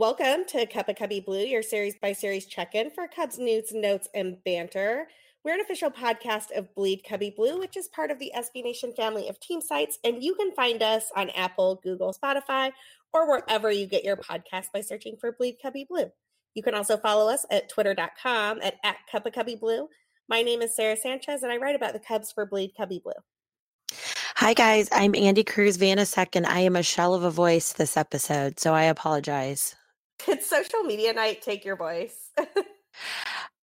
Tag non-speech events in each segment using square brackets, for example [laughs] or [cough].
Welcome to Cup of Cubby Blue, your series by series check in for Cubs news, notes, and banter. We're an official podcast of Bleed Cubby Blue, which is part of the SB Nation family of team sites. And you can find us on Apple, Google, Spotify, or wherever you get your podcast by searching for Bleed Cubby Blue. You can also follow us at twitter.com at, at Cup of Cubby Blue. My name is Sara Sanchez, and I write about the Cubs for Bleed Cubby Blue. Hi, guys. I'm Andi Cruz Vanasek, and I am a shell of a voice this episode, so I apologize. Did social media night take your voice?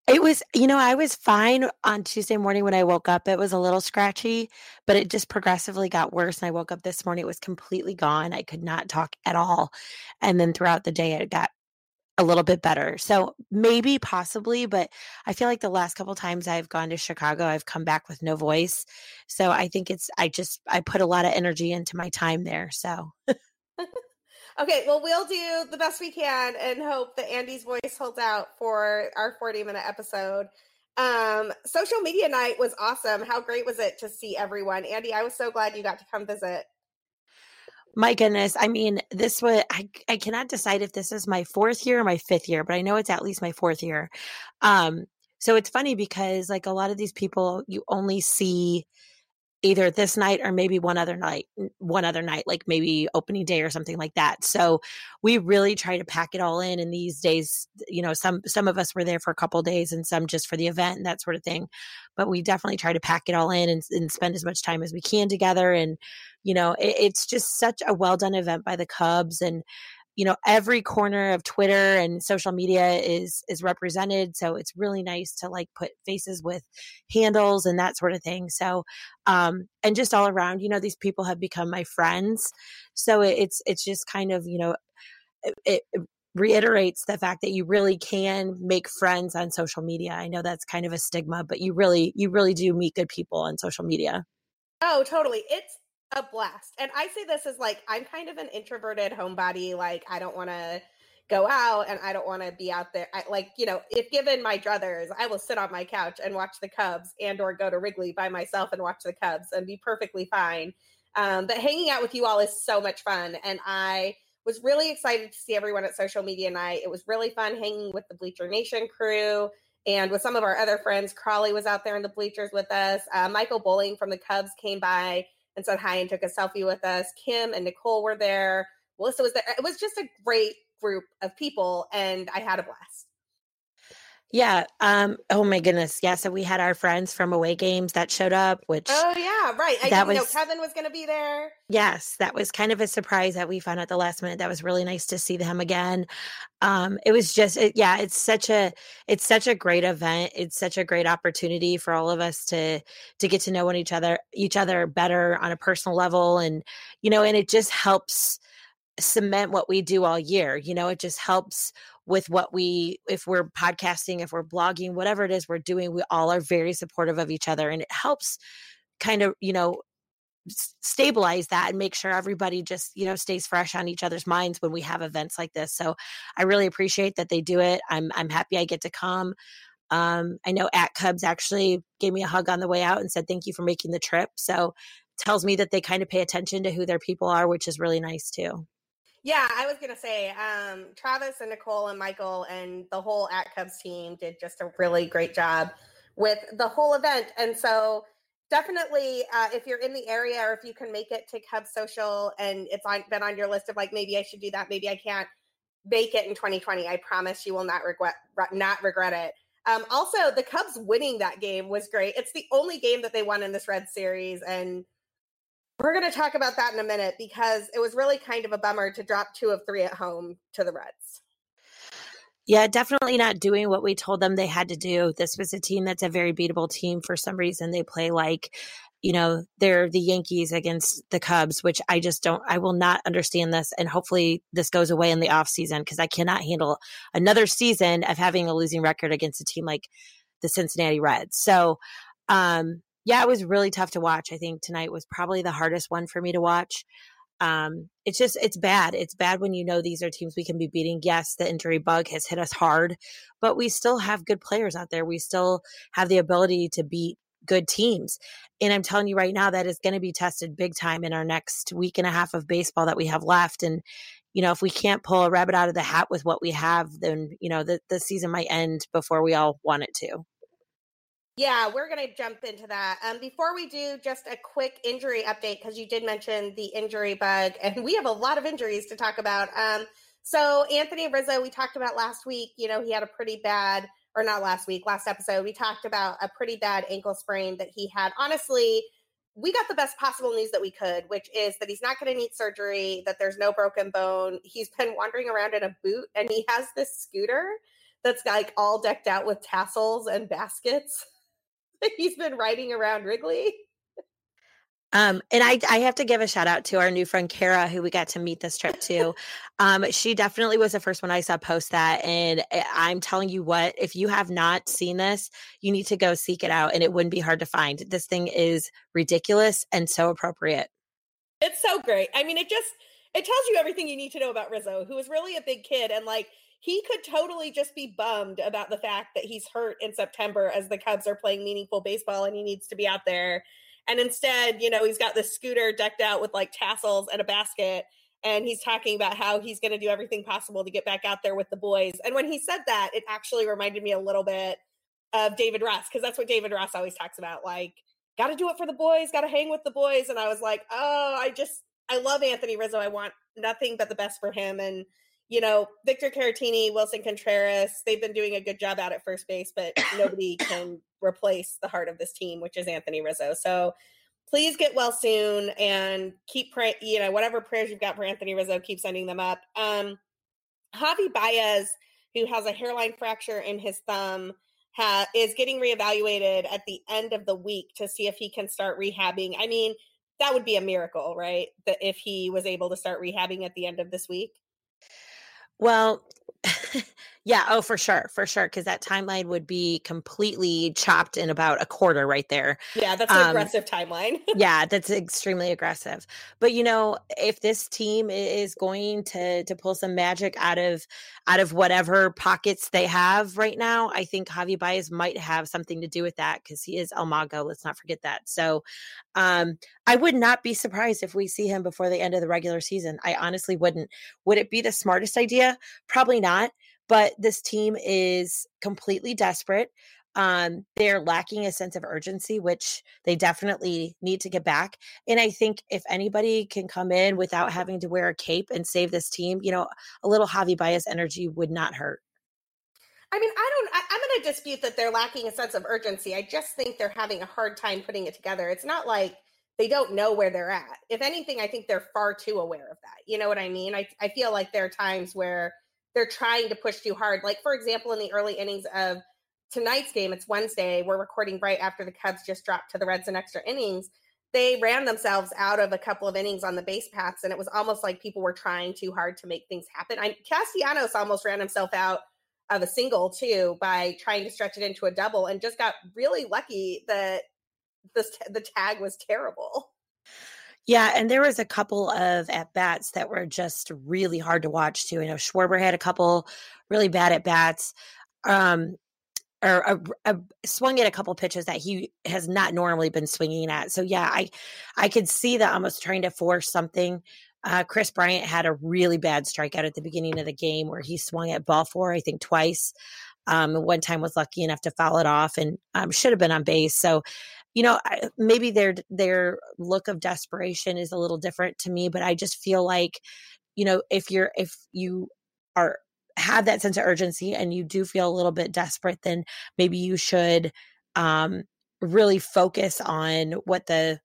it was, you know, I was fine on Tuesday morning when I woke up. It was a little scratchy, but it just progressively got worse. And I woke up this morning, it was completely gone. I could not talk at all. And then throughout the day, it got a little bit better. So maybe possibly, but I feel like the last couple times I've gone to Chicago, I've come back with no voice. So I think it's I just I put a lot of energy into my time there. So [laughs] Okay, well, we'll do the best we can and hope that Andi's voice holds out for our 40 minute episode. Um, social media night was awesome. How great was it to see everyone? Andy, I was so glad you got to come visit. My goodness. I mean, this was, I, I cannot decide if this is my fourth year or my fifth year, but I know it's at least my fourth year. Um, so it's funny because like a lot of these people you only see either this night or maybe one other night one other night like maybe opening day or something like that. So we really try to pack it all in and these days you know some some of us were there for a couple days and some just for the event and that sort of thing. But we definitely try to pack it all in and, and spend as much time as we can together. And you know it, it's just such a well done event by the cubs and you know every corner of twitter and social media is is represented so it's really nice to like put faces with handles and that sort of thing so um and just all around you know these people have become my friends so it, it's it's just kind of you know it, it reiterates the fact that you really can make friends on social media. I know that's kind of a stigma but you really you really do meet good people on social media. Oh totally. It's a blast. And I say this as like I'm kind of an introverted homebody. Like I don't want to go out and I don't want to be out there. I, like you know, if given my druthers, I will sit on my couch and watch the Cubs and or go to Wrigley by myself and watch the Cubs and be perfectly fine. Um, but hanging out with you all is so much fun, and I was really excited to see everyone at social media night. It was really fun hanging with the Bleacher Nation crew and with some of our other friends. Crawley was out there in the bleachers with us. Uh, Michael Bowling from the Cubs came by and said hi and took a selfie with us. Kim and Nicole were there. Melissa was there. It was just a great group of people, and I had a blast. Yeah. Um, oh my goodness. Yeah. So we had our friends from away games that showed up, which Oh yeah, right. I that was, know Kevin was gonna be there. Yes, that was kind of a surprise that we found out the last minute. That was really nice to see them again. Um, it was just it, yeah, it's such a it's such a great event. It's such a great opportunity for all of us to to get to know one each other each other better on a personal level and you know, and it just helps cement what we do all year. You know, it just helps with what we if we're podcasting if we're blogging whatever it is we're doing we all are very supportive of each other and it helps kind of you know stabilize that and make sure everybody just you know stays fresh on each other's minds when we have events like this so i really appreciate that they do it i'm i'm happy i get to come um, i know at cubs actually gave me a hug on the way out and said thank you for making the trip so tells me that they kind of pay attention to who their people are which is really nice too yeah, I was gonna say, um, Travis and Nicole and Michael and the whole At Cubs team did just a really great job with the whole event. And so, definitely, uh, if you're in the area or if you can make it to Cubs Social and it's on, been on your list of like maybe I should do that, maybe I can't make it in 2020. I promise you will not regret not regret it. Um, also, the Cubs winning that game was great. It's the only game that they won in this Red Series, and we're going to talk about that in a minute because it was really kind of a bummer to drop two of three at home to the Reds. Yeah, definitely not doing what we told them they had to do. This was a team that's a very beatable team. For some reason, they play like, you know, they're the Yankees against the Cubs, which I just don't, I will not understand this. And hopefully this goes away in the off season because I cannot handle another season of having a losing record against a team like the Cincinnati Reds. So, um, yeah, it was really tough to watch. I think tonight was probably the hardest one for me to watch. Um, it's just, it's bad. It's bad when you know these are teams we can be beating. Yes, the injury bug has hit us hard, but we still have good players out there. We still have the ability to beat good teams. And I'm telling you right now, that is going to be tested big time in our next week and a half of baseball that we have left. And, you know, if we can't pull a rabbit out of the hat with what we have, then, you know, the, the season might end before we all want it to. Yeah, we're going to jump into that. Um, before we do, just a quick injury update because you did mention the injury bug, [laughs] and we have a lot of injuries to talk about. Um, so, Anthony Rizzo, we talked about last week, you know, he had a pretty bad or not last week, last episode, we talked about a pretty bad ankle sprain that he had. Honestly, we got the best possible news that we could, which is that he's not going to need surgery, that there's no broken bone. He's been wandering around in a boot and he has this scooter that's like all decked out with tassels and baskets. [laughs] he's been riding around Wrigley. Um, and I, I have to give a shout out to our new friend Kara, who we got to meet this trip too. [laughs] um, she definitely was the first one I saw post that, and eh, I'm telling you what, if you have not seen this, you need to go seek it out, and it wouldn't be hard to find. This thing is ridiculous and so appropriate. It's so great. I mean, it just it tells you everything you need to know about Rizzo, who is really a big kid, and like he could totally just be bummed about the fact that he's hurt in September as the Cubs are playing meaningful baseball, and he needs to be out there and instead, you know, he's got this scooter decked out with like tassels and a basket. And he's talking about how he's going to do everything possible to get back out there with the boys. And when he said that, it actually reminded me a little bit of David Ross, because that's what David Ross always talks about. Like, got to do it for the boys, got to hang with the boys. And I was like, oh, I just, I love Anthony Rizzo. I want nothing but the best for him. And, you know, Victor Caratini, Willson Contreras, they've been doing a good job out at first base, but [coughs] nobody can replace the heart of this team, which is Anthony Rizzo. So please get well soon and keep praying, you know, whatever prayers you've got for Anthony Rizzo, keep sending them up. Um, Javi Baez, who has a hairline fracture in his thumb, ha- is getting reevaluated at the end of the week to see if he can start rehabbing. I mean, that would be a miracle, right? That if he was able to start rehabbing at the end of this week. Well, [laughs] yeah, oh for sure, for sure cuz that timeline would be completely chopped in about a quarter right there. Yeah, that's an um, aggressive timeline. [laughs] yeah, that's extremely aggressive. But you know, if this team is going to to pull some magic out of out of whatever pockets they have right now, I think Javi Baez might have something to do with that cuz he is El Mago, let's not forget that. So, um I would not be surprised if we see him before the end of the regular season. I honestly wouldn't. Would it be the smartest idea? Probably not. But this team is completely desperate. Um, they're lacking a sense of urgency, which they definitely need to get back. And I think if anybody can come in without having to wear a cape and save this team, you know, a little Javi Baez energy would not hurt. I mean, I don't, I, am going to dispute that they're lacking a sense of urgency. I just think they're having a hard time putting it together. It's not like they don't know where they're at. If anything, I think they're far too aware of that. You know what I mean? I, I feel like there are times where they're trying to push too hard. Like, for example, in the early innings of tonight's game, it's Wednesday, we're recording right after the Cubs just dropped to the Reds in extra innings. They ran themselves out of a couple of innings on the base paths, and it was almost like people were trying too hard to make things happen. I, Castellanos almost ran himself out of a single too by trying to stretch it into a double, and just got really lucky that the the tag was terrible. Yeah, and there was a couple of at bats that were just really hard to watch too. You know, Schwarber had a couple really bad at bats. Um, or a, a, swung at a couple pitches that he has not normally been swinging at. So yeah, I I could see that almost trying to force something. Uh, Kris Bryant had a really bad strikeout at the beginning of the game where he swung at ball four, I think twice. Um, one time was lucky enough to foul it off and um, should have been on base. So you know maybe their their look of desperation is a little different to me but i just feel like you know if you're if you are have that sense of urgency and you do feel a little bit desperate then maybe you should um really focus on what the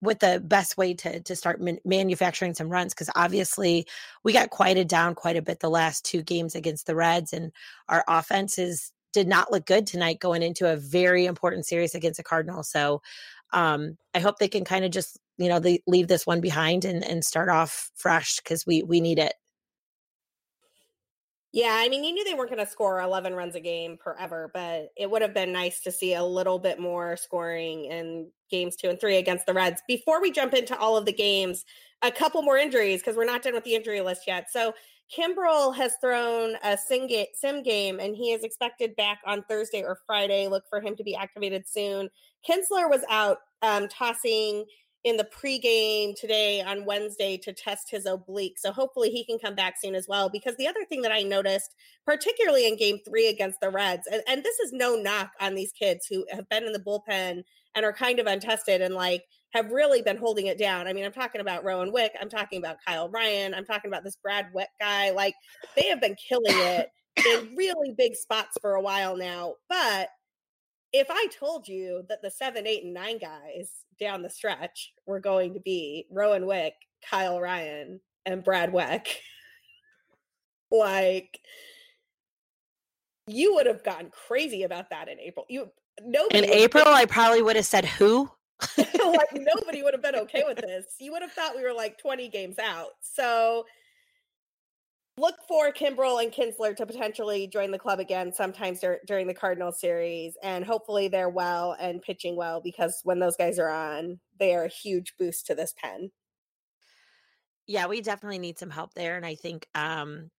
what the best way to to start man- manufacturing some runs because obviously we got quieted down quite a bit the last two games against the Reds and our offense is did not look good tonight going into a very important series against the Cardinals. So um, I hope they can kind of just you know they leave this one behind and and start off fresh because we we need it. Yeah, I mean, you knew they weren't going to score 11 runs a game forever, but it would have been nice to see a little bit more scoring in games two and three against the Reds. Before we jump into all of the games, a couple more injuries because we're not done with the injury list yet. So Kimbrel has thrown a sim game and he is expected back on Thursday or Friday. Look for him to be activated soon. Kintzler was out um, tossing in the pregame today on Wednesday to test his oblique. So hopefully he can come back soon as well. Because the other thing that I noticed, particularly in game three against the Reds, and, and this is no knock on these kids who have been in the bullpen and are kind of untested and like have really been holding it down. I mean, I'm talking about Rowan Wick, I'm talking about Kyle Ryan, I'm talking about this Brad Wieck guy. Like they have been killing it [coughs] in really big spots for a while now. But if I told you that the seven, eight, and nine guys down the stretch were going to be Rowan Wick, Kyle Ryan, and Brad Wieck, [laughs] like you would have gone crazy about that in April. You nobody in April, I probably would have said who. [laughs] like [laughs] nobody would have been okay with this. You would have thought we were like 20 games out. So look for Kimbrel and Kintzler to potentially join the club again sometimes dur- during the Cardinal series. And hopefully they're well and pitching well because when those guys are on, they are a huge boost to this pen. Yeah, we definitely need some help there. And I think um,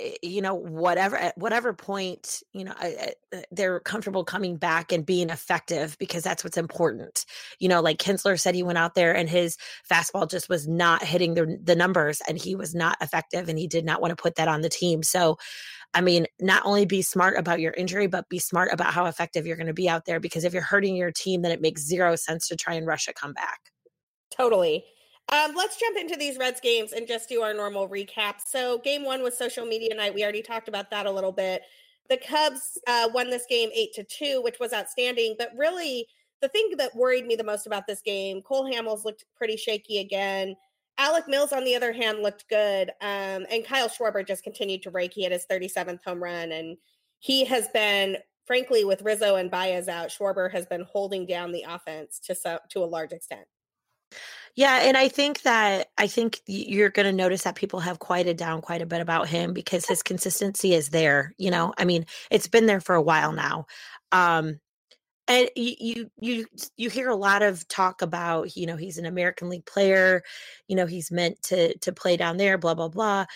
Eh, you know whatever at whatever point you know uh, they're comfortable coming back and being effective because that's what's important. You know like Kintzler said he went out there and his fastball just was not hitting the, the numbers and he was not effective and he did not want to put that on the team. So i mean not only be smart about your injury but be smart about how effective you're going to be out there because if you're hurting your team then it makes zero sense to try and rush a comeback. Totally um, let's jump into these Reds games and just do our normal recap. So, game one was social media night. We already talked about that a little bit. The Cubs uh, won this game eight to two, which was outstanding. But really, the thing that worried me the most about this game, Cole Hamels looked pretty shaky again. Alec Mills, on the other hand, looked good. Um, and Kyle Schwarber just continued to rake. He had his 37th home run. And he has been, frankly, with Rizzo and Baez out, Schwarber has been holding down the offense to, to a large extent. Yeah, and I think that I think you're going to notice that people have quieted down quite a bit about him because his consistency is there. You know, I mean, it's been there for a while now. Um, and you, you you hear a lot of talk about you know he's an American League player, you know he's meant to to play down there, blah blah blah.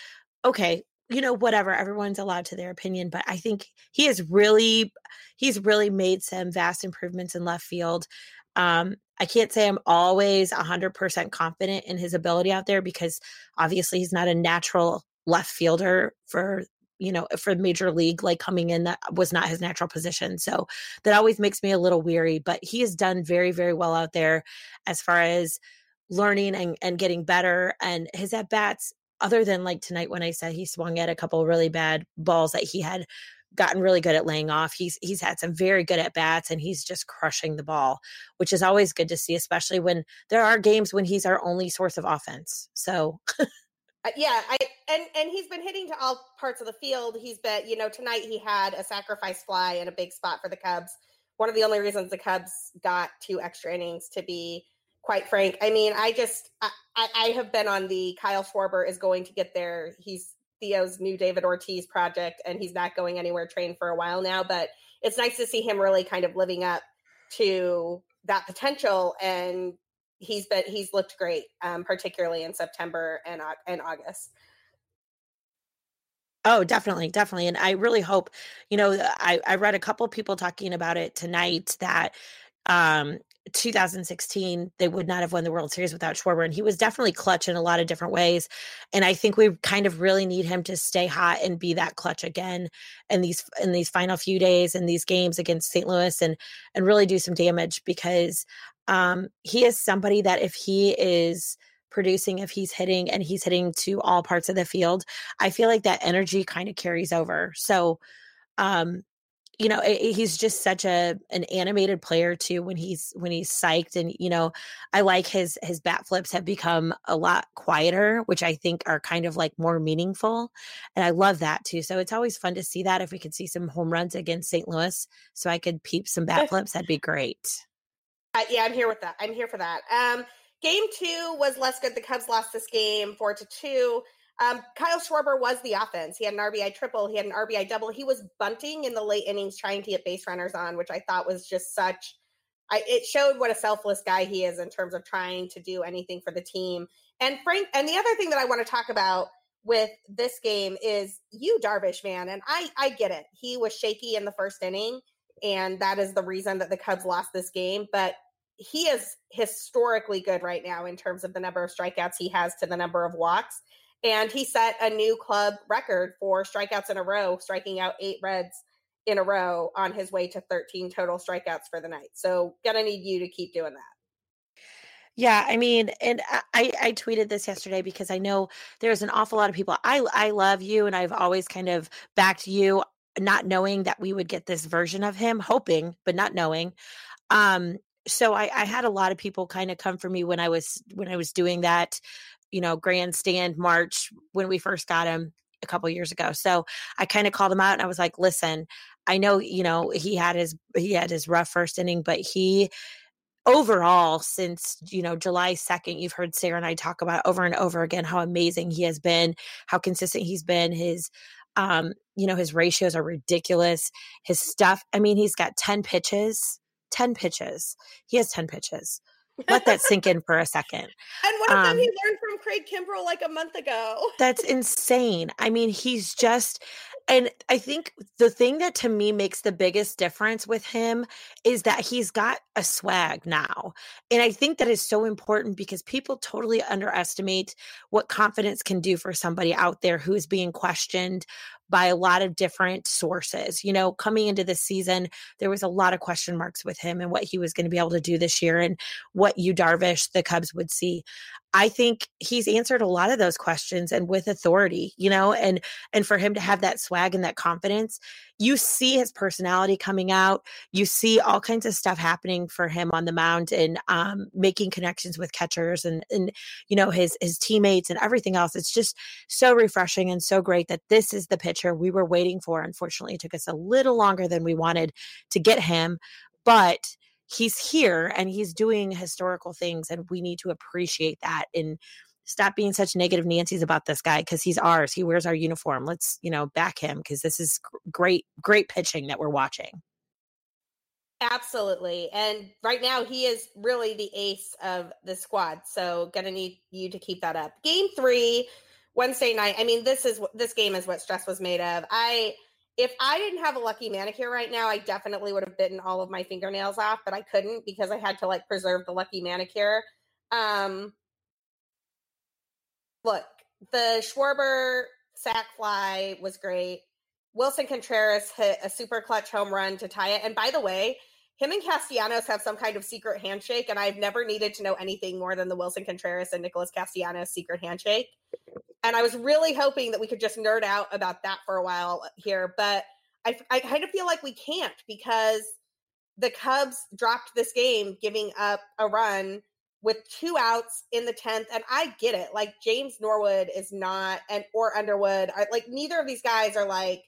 Okay, you know whatever everyone's allowed to their opinion but i think he has really he's really made some vast improvements in left field um, I can't say I'm always 100% confident in his ability out there because obviously he's not a natural left fielder for you know for major league like coming in that was not his natural position. So that always makes me a little weary but he has done very very well out there as far as learning and, and getting better and his at bats other than like tonight when i said he swung at a couple really bad balls that he had gotten really good at laying off. He's he's had some very good at bats and he's just crushing the ball, which is always good to see, especially when there are games when he's our only source of offense. So [laughs] uh, yeah, I and and he's been hitting to all parts of the field. He's been, you know, tonight he had a sacrifice fly and a big spot for the Cubs. One of the only reasons the Cubs got two extra innings to be quite frank. I mean, I just I, I have been on the Kyle Schwarber is going to get there. He's Theo's new David Ortiz project, and he's not going anywhere trained for a while now. But it's nice to see him really kind of living up to that potential, and he's been he's looked great, um, particularly in September and and August. Oh, definitely, definitely. And I really hope, you know, I, I read a couple people talking about it tonight that um 2016 they would not have won the World Series without Schwarber and he was definitely clutch in a lot of different ways and I think we kind of really need him to stay hot and be that clutch again in these in these final few days and these games against St. Louis and and really do some damage because um he is somebody that if he is producing if he's hitting and he's hitting to all parts of the field I feel like that energy kind of carries over so um you know he's just such a an animated player too when he's when he's psyched and you know i like his his bat flips have become a lot quieter which i think are kind of like more meaningful and i love that too so it's always fun to see that if we could see some home runs against st louis so i could peep some bat flips that'd be great. Uh, yeah i'm here with that i'm here for that um game two was less good the cubs lost this game four to two um, Kyle Schwarber was the offense. He had an RBI triple, he had an RBI double. He was bunting in the late innings trying to get base runners on, which I thought was just such. I, it showed what a selfless guy he is in terms of trying to do anything for the team. And Frank, and the other thing that I want to talk about with this game is Yu, Darvish, man. And I, I get it. He was shaky in the first inning, and that is the reason that the Cubs lost this game. But he is historically good right now in terms of the number of strikeouts he has to the number of walks. And he set a new club record for strikeouts in a row, striking out eight Reds in a row on his way to 13 total strikeouts for the night. So, gonna need you to keep doing that. Yeah, I mean, and I I tweeted this yesterday because I know there's an awful lot of people. I I love you, and I've always kind of backed you, not knowing that we would get this version of him, hoping but not knowing. Um, so I, I had a lot of people kind of come for me when I was when I was doing that, you know, grandstand march when we first got him a couple years ago. So I kind of called him out and I was like, listen, I know, you know, he had his he had his rough first inning, but he overall since you know july 2nd you've heard sara and i talk about over and over again how amazing he has been how consistent he's been his um you know his ratios are ridiculous his stuff i mean he's got 10 pitches 10 pitches he has 10 pitches let that sink in for a second. [laughs] And one of um, them he learned from Craig Kimbrel like a month ago. [laughs] That's insane. I mean, he's just and I think the thing that to me makes the biggest difference with him is that he's got a swag now. And I think that is so important because people totally underestimate what confidence can do for somebody out there who is being questioned by a lot of different sources. You know, coming into this season, there was a lot of question marks with him and what he was going to be able to do this year and what Yu Darvish, the Cubs would see. I think he's answered a lot of those questions and with authority, you know, and and for him to have that swag and that confidence, you see his personality coming out. You see all kinds of stuff happening for him on the mound and um, making connections with catchers and and you know his his teammates and everything else. It's just so refreshing and so great that this is the pitcher we were waiting for. Unfortunately, it took us a little longer than we wanted to get him, but he's here and he's doing historical things and we need to appreciate that and stop being such negative Nancy's about this guy because he's ours. He wears our uniform. Let's, you know, back him because this is great, great pitching that we're watching. Absolutely. And right now he is really the ace of the squad. So gonna need you to keep that up. Game three, Wednesday night. I mean, this is this game is what stress was made of. I if I didn't have a lucky manicure right now, I definitely would have bitten all of my fingernails off, but I couldn't because I had to like preserve the lucky manicure. Um, look, the Schwarber sac fly was great. Willson Contreras hit a super clutch home run to tie it. And by the way, him and Castellanos have some kind of secret handshake, and I've never needed to know anything more than the Willson Contreras and Nicholas Castellanos secret handshake. And I was really hoping that we could just nerd out about that for a while here, but I, I kind of feel like we can't because the Cubs dropped this game, giving up a run with two outs in the 10th. And I get it. Like James Norwood is not, and or Underwood, I, like neither of these guys are like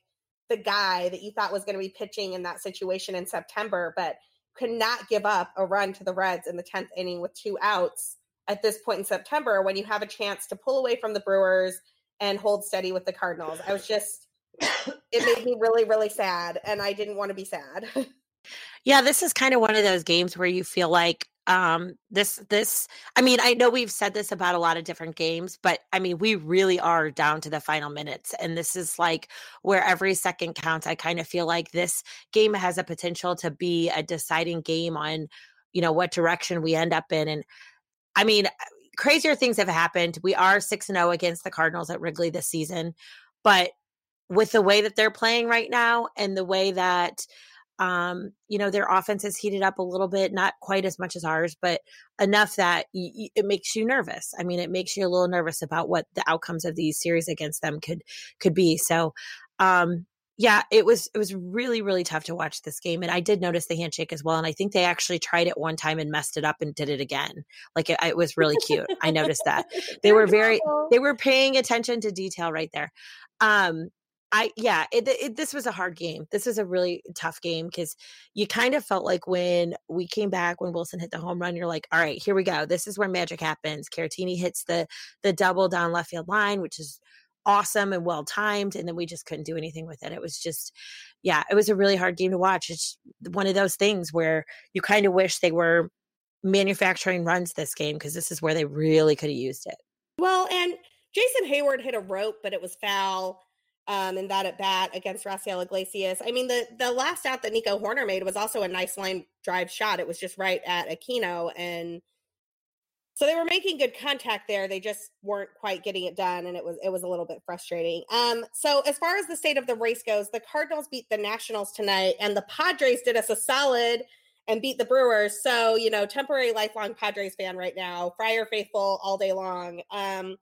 the guy that you thought was going to be pitching in that situation in September, but could not give up a run to the Reds in the 10th inning with two outs at this point in September when you have a chance to pull away from the Brewers and hold steady with the Cardinals. I was just, it made me really, really sad. And I didn't want to be sad. [laughs] yeah, this is kind of one of those games where you feel like um this this i mean i know we've said this about a lot of different games but i mean we really are down to the final minutes and this is like where every second counts i kind of feel like this game has a potential to be a deciding game on you know what direction we end up in and i mean crazier things have happened we are 6 and 0 against the cardinals at wrigley this season but with the way that they're playing right now and the way that um, you know, their offense has heated up a little bit, not quite as much as ours, but enough that y- y- it makes you nervous. I mean, it makes you a little nervous about what the outcomes of these series against them could could be. So, um, yeah, it was it was really really tough to watch this game, and I did notice the handshake as well. And I think they actually tried it one time and messed it up and did it again. Like it, it was really cute. I noticed that [laughs] they were very they were paying attention to detail right there. Um, I yeah, it, it, this was a hard game. This was a really tough game because you kind of felt like when we came back when Willson hit the home run, you're like, all right, here we go. This is where magic happens. Caratini hits the the double down left field line, which is awesome and well timed, and then we just couldn't do anything with it. It was just, yeah, it was a really hard game to watch. It's one of those things where you kind of wish they were manufacturing runs this game because this is where they really could have used it. Well, and Jason Heyward hit a rope, but it was foul. Um, and that at bat against Raisel Iglesias. I mean, the the last out that Nico Hoerner made was also a nice line drive shot. It was just right at Aquino, and so they were making good contact there. They just weren't quite getting it done, and it was it was a little bit frustrating. Um, so as far as the state of the race goes, the Cardinals beat the Nationals tonight, and the Padres did us a solid and beat the Brewers. So you know, temporary lifelong Padres fan right now, Friar faithful all day long. Um,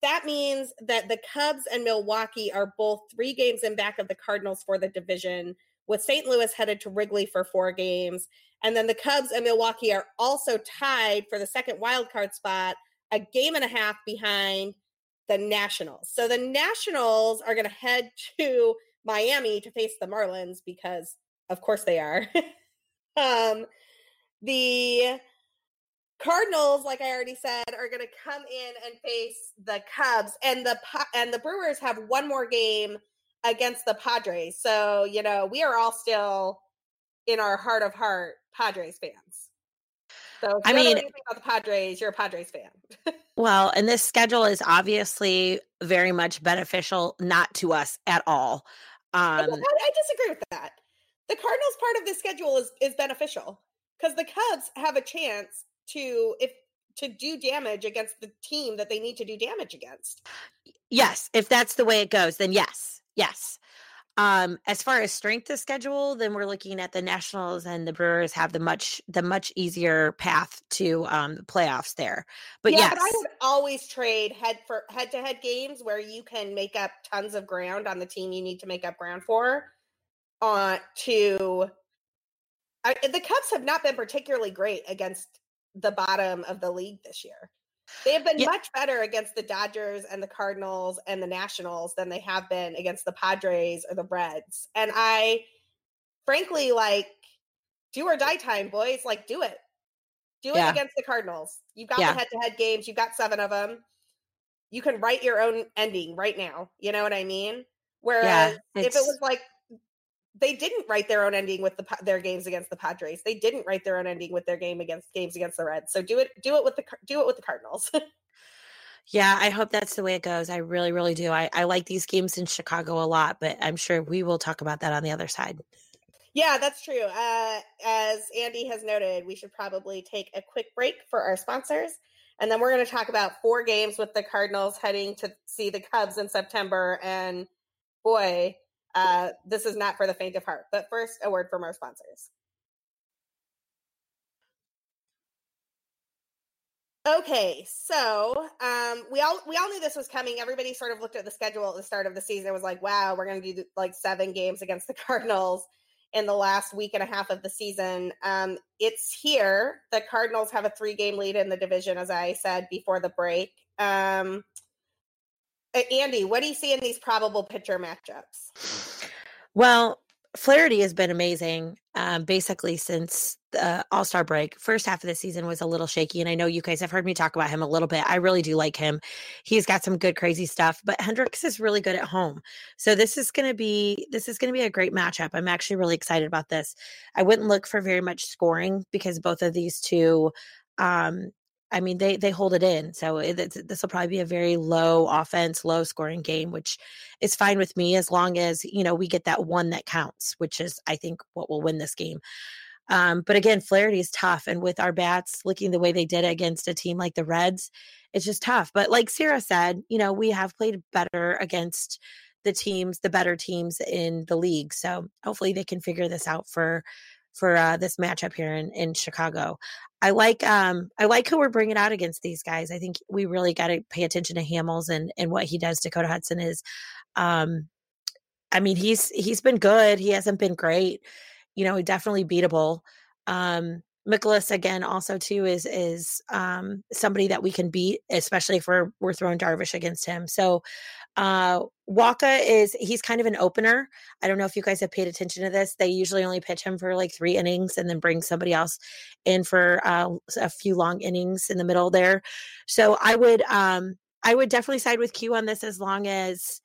that means that the Cubs and Milwaukee are both three games in back of the Cardinals for the division, with St. Louis headed to Wrigley for four games. And then the Cubs and Milwaukee are also tied for the second wild card spot, a game and a half behind the Nationals. So the Nationals are going to head [laughs] to Miami to face the Marlins because, of course, they are. [laughs] um, the Cardinals, like I already said, are going to come in and face the Cubs, and the and the Brewers have one more game against the Padres. So you know we are all still in our heart of heart Padres fans. So I mean, about the Padres, you're a Padres fan. well, and this schedule is obviously very much beneficial, not to us at all. Um, I, I disagree with that. The Cardinals part of the schedule is is beneficial because the Cubs have a chance to if to do damage against the team that they need to do damage against. Yes, if that's the way it goes, then yes. Yes. Um, as far as strength of schedule, then we're looking at the Nationals and the Brewers have the much the much easier path to um the playoffs there. But yeah, yes. but I would always trade head for head to head games where you can make up tons of ground on the team you need to make up ground for. Uh to I, the Cubs have not been particularly great against the bottom of the league this year. They have been yeah. much better against the Dodgers and the Cardinals and the Nationals than they have been against the Padres or the Reds. And I frankly like do or die time, boys. Like do it. Do it yeah. against the Cardinals. You've got yeah. the head to head games, you've got seven of them. You can write your own ending right now. You know what I mean? Whereas if it was like they didn't write their own ending with the their games against the Padres. They didn't write their own ending with their game against games against the Reds. So do it do it with the do it with the Cardinals. [laughs] yeah, I hope that's the way it goes. I really really do. I I like these games in Chicago a lot, but I'm sure we will talk about that on the other side. Yeah, that's true. Uh, as Andi has noted, we should probably take a quick break for our sponsors. And then we're going to talk about four games with the Cardinals heading to see the Cubs in September. And boy, uh, this is not for the faint of heart. But first, a word from our sponsors. Okay, so um, we all we all knew this was coming. Everybody sort of looked at the schedule at the start of the season. It was like, wow, we're going to do like seven games against the [laughs] Cardinals in the last week and a half of the season. Um, it's here. The Cardinals have a three game lead in the division, as I said before the break. Um, Andi, what do you see in these probable pitcher matchups? Well, Flaherty has been amazing um, basically since the All Star break. First half of the season was a little shaky, and I know you guys have heard me talk about him a little bit. I really do like him. He's got some good, crazy stuff, but Hendricks is really good at home. So this is going to be this is going to be a great matchup. I'm actually really excited about this. I wouldn't look for very much scoring because both of these two um, I mean, they they hold it in. So this will probably be a very low offense, low scoring game, which is fine with me as long as you know we get that one that counts, which is I think what will win this game. Um, but again, Flaherty is tough, and with our bats looking the way they did against a team like the Reds, it's just tough. But like Sara said, you know, we have played better against the teams, the better teams in the league. So hopefully they can figure this out for for uh, this matchup here in, in Chicago. I like um I like who we're bringing out against these guys. I think we really got to pay attention to Hamels and and what he does. Dakota Hudson is, um, I mean he's he's been good. He hasn't been great. You know, definitely beatable. Um, Mikolas again also too is is um somebody that we can beat, especially if we're we're throwing Darvish against him. So uh, Wacha is he's kind of an opener. I don't know if you guys have paid attention to this. They usually only pitch him for like three innings and then bring somebody else in for uh, a few long innings in the middle there. So I would um, I would definitely side with Q on this as long as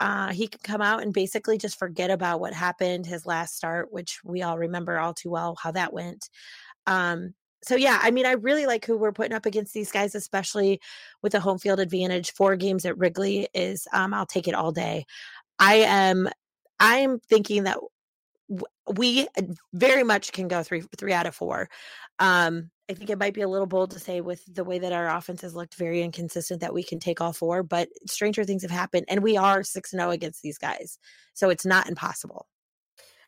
uh, he can come out and basically just forget about what happened his last start, which we all remember all too well how that went. Um, so yeah, I mean, I really like who we're putting up against these guys, especially with the home field advantage. Four games at Wrigley is, um, I'll take it all day. I am, I am thinking that we uh, very much can go three three out of four. Um, I think it might be a little bold to say with the way that our offense has looked very inconsistent that we can take all four, but stranger things have happened, and we are six and zero against these guys, so it's not impossible.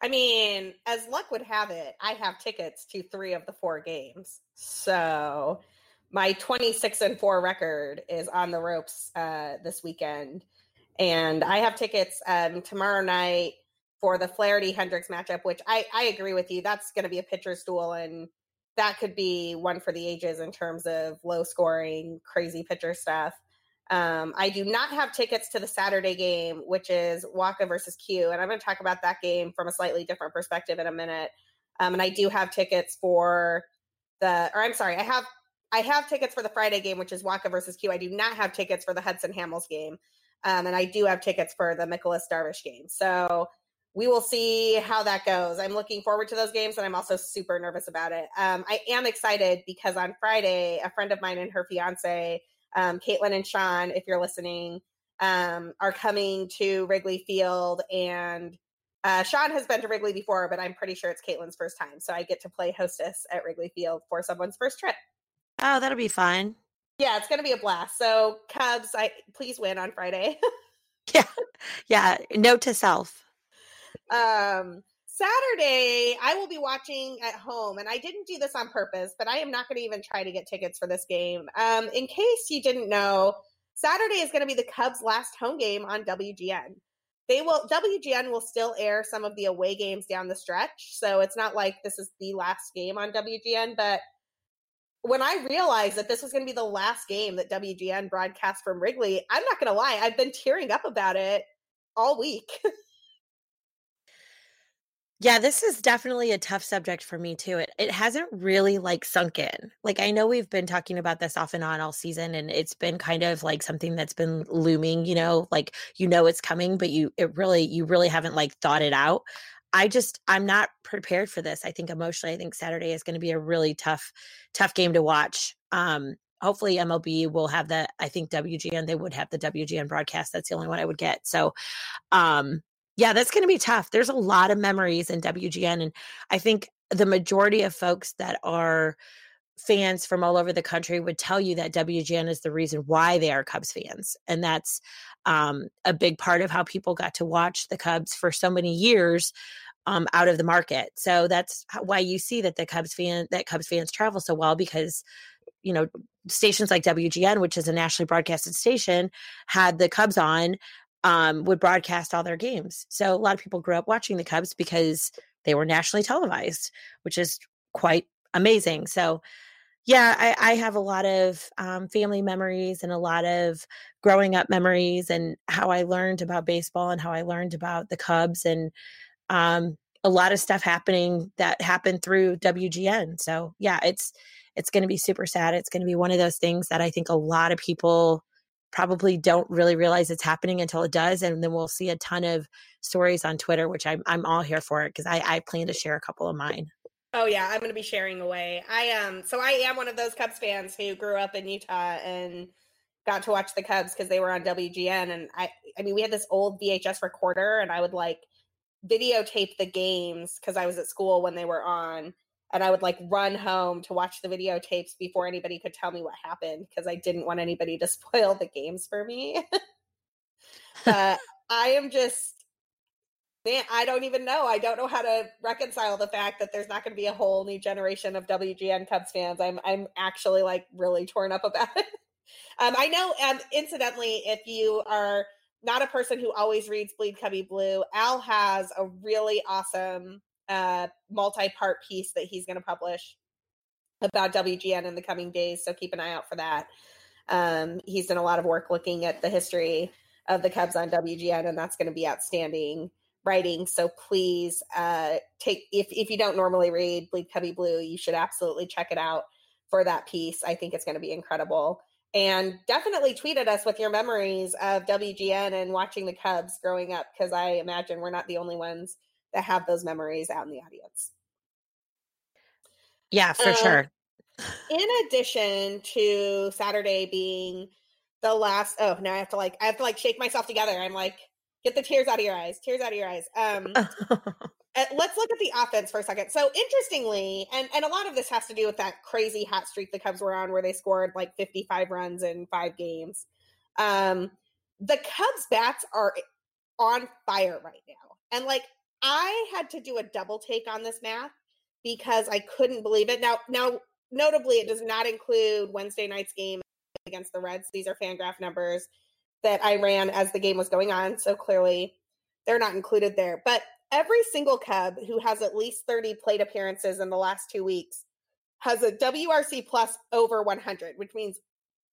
I mean, as luck would have it, I have tickets to three of the four games, so my twenty six and four record is on the ropes uh, this weekend, and I have tickets um, tomorrow night for the Flaherty Hendricks matchup, which I, I agree with you. That's going to be a pitcher's duel, and that could be one for the ages in terms of low scoring, crazy pitcher stuff. Um, I do not have tickets to the Saturday game, which is Wacha versus Q, and I'm going to talk about that game from a slightly different perspective in a minute. Um, and I do have tickets for the, or I'm sorry, I have I have tickets for the Friday game, which is Wacha versus Q. I do not have tickets for the Hudson Hamels game, um, and I do have tickets for the Mikolas Darvish game. So we will see how that goes. I'm looking forward to those games, and I'm also super nervous about it. Um, I am excited because on Friday, a friend of mine and her fiance, um, Caitlin and Sean, if you're listening, um, are coming to Wrigley Field. And uh, Sean has been to Wrigley before, but I'm pretty sure it's Caitlin's first time. So I get to play hostess at Wrigley Field for someone's first trip. Oh, that'll be fun. Yeah, it's going to be a blast. So Cubs, I please win on Friday. [laughs] yeah, yeah. Note to self. Um, Saturday, I will be watching at home, and I didn't do this on purpose, but I am not going to even try to get tickets for this game. Um, in case you didn't know, Saturday is going to be the Cubs' last home game on WGN. They will WGN will still air some of the away games down the stretch, so it's not like this is the last game on WGN. But when I realized that this was going to be the last game that WGN broadcast from Wrigley, I'm not going to lie, I've been tearing up about it all week. [laughs] Yeah, this is definitely a tough subject for me too. It it hasn't really like sunk in. Like I know we've been talking about this off and on all season and it's been kind of like something that's been looming, you know, like you know it's coming, but you it really you really haven't like thought it out. I just I'm not prepared for this. I think emotionally I think Saturday is going to be a really tough tough game to watch. Um hopefully MLB will have that I think WGN they would have the WGN broadcast. That's the only one I would get. So um yeah, that's going to be tough. There's a lot of memories in WGN. And I think the majority of folks that are fans from all over the country would tell you that WGN is the reason why they are Cubs fans. And that's um, a big part of how people got to watch the Cubs for so many years um, out of the market. So that's why you see that the Cubs fan that Cubs fans travel so well because you know stations like WGN, which is a nationally broadcasted station, had the Cubs on um, would broadcast all their games. So a lot of people grew up watching the Cubs because they were nationally televised, which is quite amazing. So, yeah, I, I have a lot of um, family memories and a lot of growing up memories and how I learned about baseball and how I learned about the Cubs and um, a lot of stuff happening that happened through WGN. So, yeah, it's it's going to be super sad. It's going to be one of those things that I think a lot of people probably don't really realize it's happening until it does and then we'll see a ton of stories on twitter which i'm, I'm all here for it because I, I plan to share a couple of mine. Oh yeah i'm going to be sharing away. I am um, so i am one of those cubs fans who grew up in utah and got to watch the cubs because they were on wgn and i i mean we had this old vhs recorder and i would like videotape the games because i was at school when they were on and I would like run home to watch the videotapes before anybody could tell me what happened because I didn't want anybody to [laughs] spoil the games for me. [laughs] uh, I am just, man, I don't even know. I don't know how to reconcile the fact that there's not going to be a whole new generation of WGN Cubs fans. I'm, I'm actually like really torn up about it. um, I know, um, incidentally, if you are not a person who always reads Bleed Cubby Blue, Al has a really awesome uh, multi-part piece that he's going to publish about WGN in the coming days. So keep an eye out for that. Um, he's done a lot of work looking at the history of the Cubs on WGN, and that's going to be outstanding writing. So please uh, take if if you don't normally read Bleed Cubby Blue, you should absolutely check it out for that piece. I think it's going to be incredible. And definitely tweet at us with your memories of WGN and watching the Cubs growing up, because I imagine we're not the only ones that have those memories out in the audience. Yeah, for uh, sure. in addition to Saturday being the last oh now I have to like I have to like shake myself together. I'm like, get the tears out of your eyes. Tears out of your eyes. Um [laughs] uh, let's look at the offense for a second. So interestingly, and and a lot of this has to do with that crazy hot streak the Cubs were on where they scored like 55 runs in five games. Um the Cubs bats are on fire right now. And like I had to do a double take on this math because I couldn't believe it. Now now notably it does not include Wednesday night's game against the Reds. These are Fangraph numbers that I ran as the game was going on. So clearly they're not included there. But every single Cub who has at least 30 plate appearances in the last two weeks has a WRC plus over 100, which means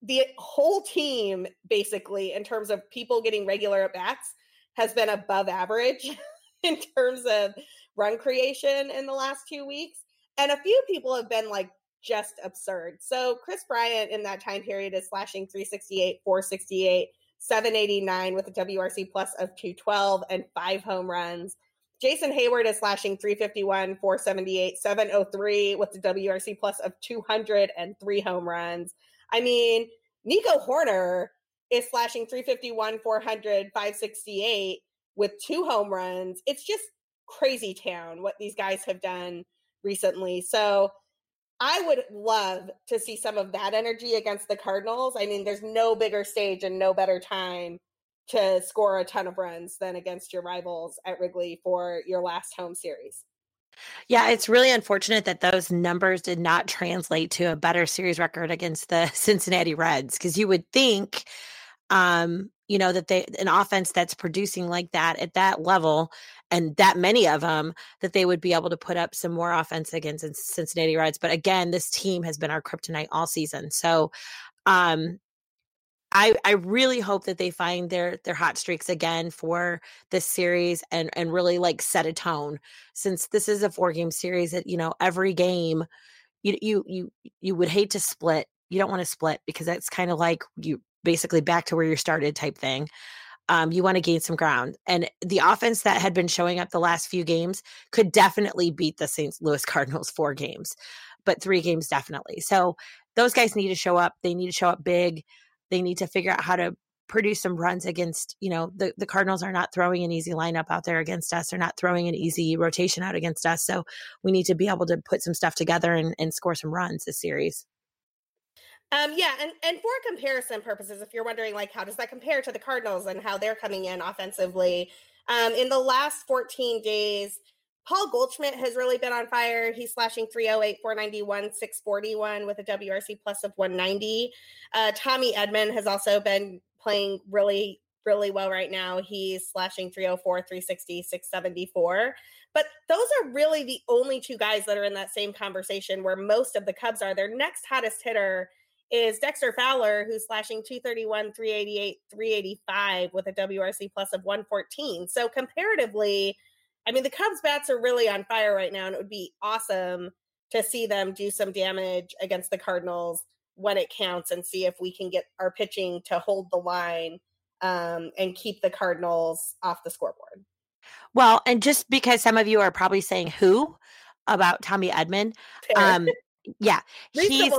the whole team, basically, in terms of people getting regular at bats, has been above average [laughs] [laughs] in terms of run creation in the last two weeks. And a few people have been like just absurd. So Kris Bryant in that time period is slashing 368, 468, 789 with a WRC plus of 212 and five home runs. Jason Heyward is slashing 351, 478, 703 with the WRC plus of 203 home runs. I mean, Nico Hoerner is slashing 351, 400, 568 with two home runs. It's just crazy town what these guys have done recently. So I would love to see some of that energy against the Cardinals. I mean, there's no bigger stage and no better time to score a ton of runs than against your rivals at Wrigley for your last home series. Yeah, it's really unfortunate that those numbers did not translate to a better series record against the [laughs] Cincinnati Reds because you would think um you know that they an offense that's producing like that at that level and that many of them that they would be able to put up some more offense against Cincinnati Reds. But again, this team has been our kryptonite all season. So um I I really hope that they find their their hot streaks again for this series and and really like set a tone since this is a four game series that you know every game you you you you would hate to split. You don't want to split because that's kind of like you basically back to where you started type thing um, you want to gain some ground. And the offense that had been showing up the last few games could definitely beat the St. Louis [laughs] Cardinals four games, but three games definitely. So those guys need to show up. They need to show up big. They need to figure out how to produce some runs against, you know, the, the Cardinals are not throwing an easy lineup out there against us. They're not throwing an easy rotation out against us. So we need to be able to put some stuff together and, and score some runs this series. Um, yeah, and and for comparison purposes, if you're wondering like how does that compare to the Cardinals and how they're coming in offensively, um, in the last 14 days, Paul Goldschmidt has really been on fire. He's slashing 308, 491, 641 with a WRC plus of 190. Uh, Tommy Edman has also been playing really, really well right now. He's slashing 304, 360, 674. But those are really the only two guys that are in that same conversation where most of the Cubs are. Their next hottest hitter is Dexter Fowler, who's slashing 231, 388, 385 with a WRC plus of 114. So comparatively, I mean, the Cubs bats are really on fire right now, and it would be awesome to see them do some damage against the Cardinals when it counts and see if we can get our pitching to hold the line um, and keep the Cardinals off the scoreboard. Well, and just because some of you are probably saying who about Tommy Edman, um, yeah, he's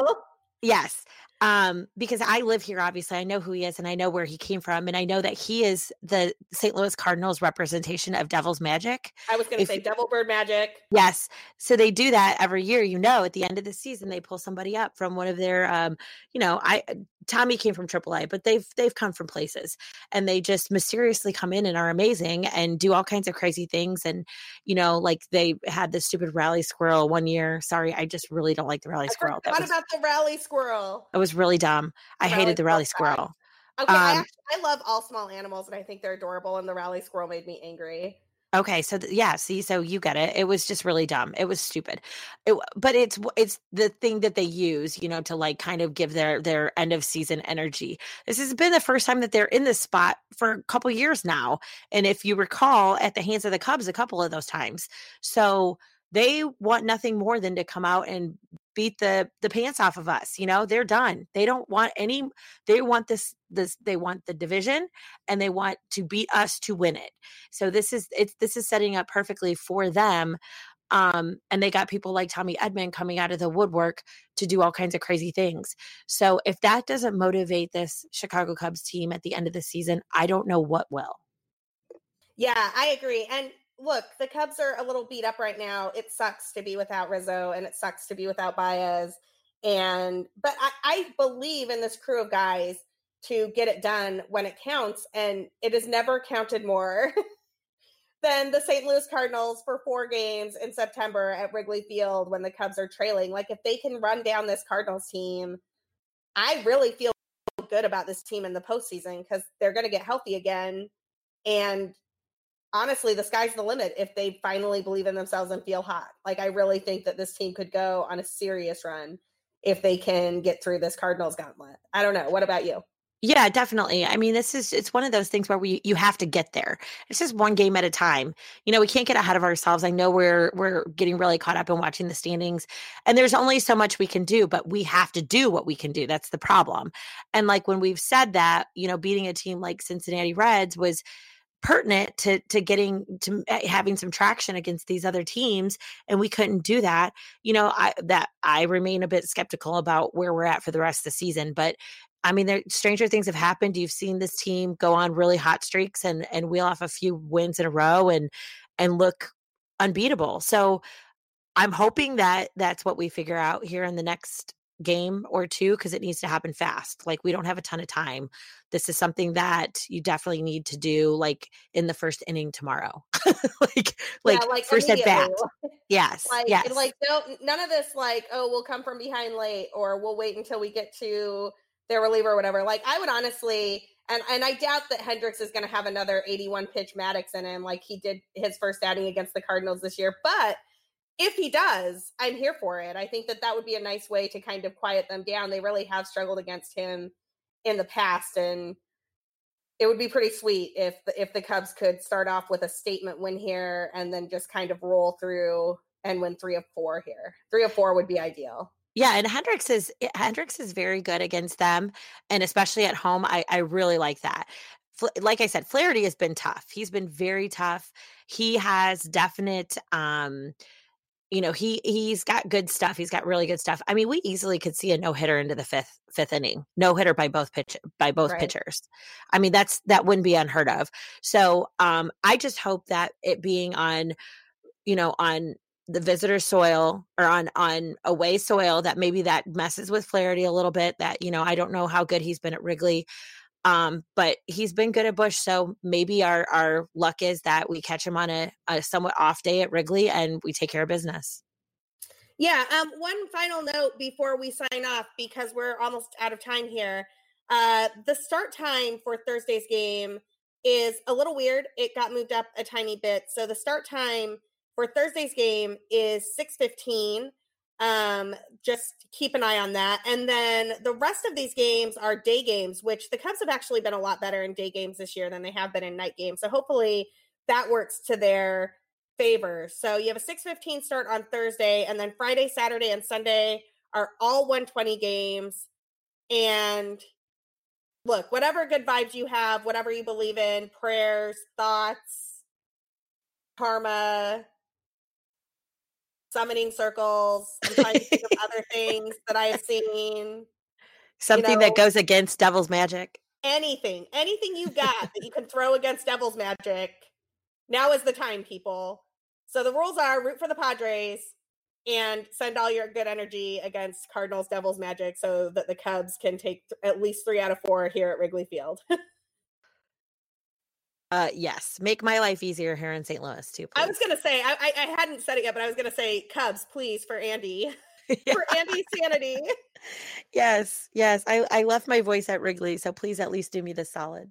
Yes. Um, because I live here, obviously, I know who he is and I know where he came from, and I know that he is the St. Louis Cardinals representation of Devil's Magic. I was going to say Devil Bird Magic. Yes, so they do that every year. You know, at the end of the season, they pull somebody up from one of their, um, you know, I Tommy came from AAA, but they've they've come from places, and they just mysteriously come in and are amazing and do all kinds of crazy things. And you know, like they had the stupid rally squirrel one year. Sorry, I just really don't like the rally I squirrel. What about the rally squirrel? It was really dumb. I rally hated the rally squirrel. Okay, um, I, actually, I love all small animals, and I think they're adorable. And the rally squirrel made me angry. Okay, so th- yeah, see, so you get it. It was just really dumb. It was stupid. It, but it's it's the thing that they use, you know, to like kind of give their their end of season energy. This has been the first time that they're in this spot for a couple years now, and if you recall, at the hands of the Cubs, a couple of those times. So they want nothing more than to come out and beat the the pants off of us you know they're done they don't want any they want this this they want the division and they want to beat us to win it so this is it's this is setting up perfectly for them Um, and they got people like Tommy Edman coming out of the woodwork to do all kinds of crazy things. So if that doesn't motivate this Chicago Cubs team at the end of the season, I don't know what will. Yeah, I agree. And look, the Cubs are a little beat up right now. It sucks to be without Rizzo and it sucks to be without Baez. And but I, I believe in this crew of guys to get it done when it counts. And it has never counted more [laughs] than the St. Louis Cardinals for four games in September at Wrigley Field when the Cubs are trailing. Like if they can run down this Cardinals team, I really feel good about this team in the postseason because they're going to get healthy again. And honestly, the sky's the limit if they finally believe in themselves and feel hot. Like I really think that this team could go on a serious run if they can get through this Cardinals gauntlet. I don't know. What about you? Yeah, definitely. I mean, this is it's one of those things where we you have to get there. It's just one game at a time. You know, we can't get ahead of ourselves. I know we're we're getting really caught up in watching the standings and there's only so much we can do, but we have to do what we can do. That's the problem. And like when we've said that, you know, beating a team like Cincinnati Reds was pertinent to to getting to eh, having some traction against these other teams and we couldn't do that you know i that i remain a bit skeptical about where we're at for the rest of the season but I mean, there stranger things have happened. You've seen this team go on really hot streaks and and wheel off a few wins in a row and and look unbeatable. So I'm hoping that that's what we figure out here in the next game or two because it needs to happen fast. Like we don't have a ton of time. This is something that you definitely need to do like in the first inning tomorrow. like [laughs] like, yeah, like first at bat. [laughs] Yes. like yes. like no none of this like, oh, we'll come from behind late or we'll wait until we get to their reliever or whatever. Like I would honestly and and I doubt that Hendricks is going to have another 81 pitch Maddux in him like he did his first outing against the Cardinals this year. But if he does, I'm here for it. I think that that would be a nice way to kind of quiet them down. They really have struggled against him in the past, and it would be pretty sweet if the, if the Cubs could start off with a statement win here and then just kind of roll through and win three of four here. Three of four would be ideal. Yeah, and Hendricks is eh, Hendricks is very good against them, and especially at home. I I really like that. Like I said, Flaherty has been tough. He's been very tough. He has definite um you know he he's got good stuff he's got really good stuff. I mean we easily could see a no hitter into the fifth fifth inning no hitter by both pitch by both right. pitchers. I mean that's that wouldn't be unheard of. So um i just hope that it being on you know on the visitor soil or on on away soil that maybe that messes with Flaherty a little bit that you know I don't know how good he's been at Wrigley um, but he's been good at Busch, so maybe our our luck is that we catch him on a, a somewhat off day at Wrigley and we take care of business. Yeah. Um, one final note before we sign off, because we're almost out of time here. Uh, the start time for Thursday's game is a little weird. It got moved up a tiny bit. So the start time for Thursday's game is 615 um, just keep an eye on that. And then the rest of these games are day games, which the Cubs have actually been a lot better in day games this year than they have been in night games. So hopefully that works to their favor. So you have a 6:15 start on Thursday and then Friday, Saturday and Sunday are all 120 games. And look, whatever good vibes you have, whatever you believe in, prayers, thoughts, karma, summoning circles. I'm trying to think of [laughs] other things that I have seen. Something you know, that goes against devil's magic. Anything, anything you got that you can throw against devil's magic. Now is the time, people. So the rules are root for the Padres and send all your good energy against Cardinals Devils Magic so that the Cubs can take at least three out of four here at Wrigley Field. [laughs] Uh, yes, make my life easier here in St. Louis too. Please. I was gonna say I, I hadn't said it yet, but I was gonna say Cubs, please, for Andi, [laughs] yeah. for Andi's sanity. [laughs] Yes, yes. I I left my voice at Wrigley, so please at least do me the solid.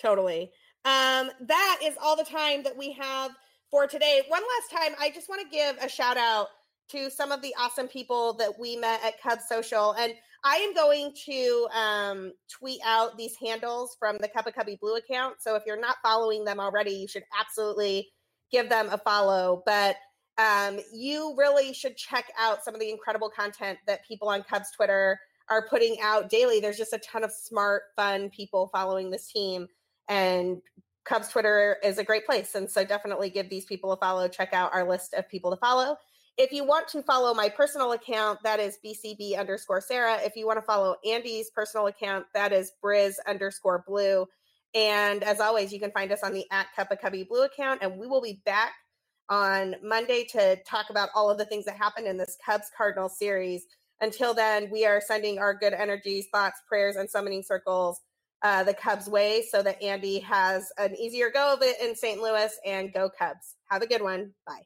Totally. Um, that is all the time that we have for today. One last time, I just want to give a shout out to some of the awesome people that we met at Cubs Social. And I am going to um, tweet out these handles from the Cup of Cubby Blue account. So if you're not following them already, you should absolutely give them a follow. But um, you really should check out some of the incredible content that people on Cubs Twitter are putting out daily. There's just a ton of smart, fun people following this team and Cubs Twitter is a great place. And so definitely give these people a follow. Check out our list of people to follow. If you want to follow my personal account, that is BCB underscore Sara. If you want to follow Andi's personal account, that is Briz underscore blue. And as always, you can find us on the at Cup of Cubby Blue account. And we will be back on Monday to talk about all of the things that happened in this Cubs Cardinal series. Until then, we are sending our good energies, thoughts, prayers, and summoning circles uh, the Cubs way so that Andy has an easier go of it in St. Louis and go Cubs. Have a good one. Bye.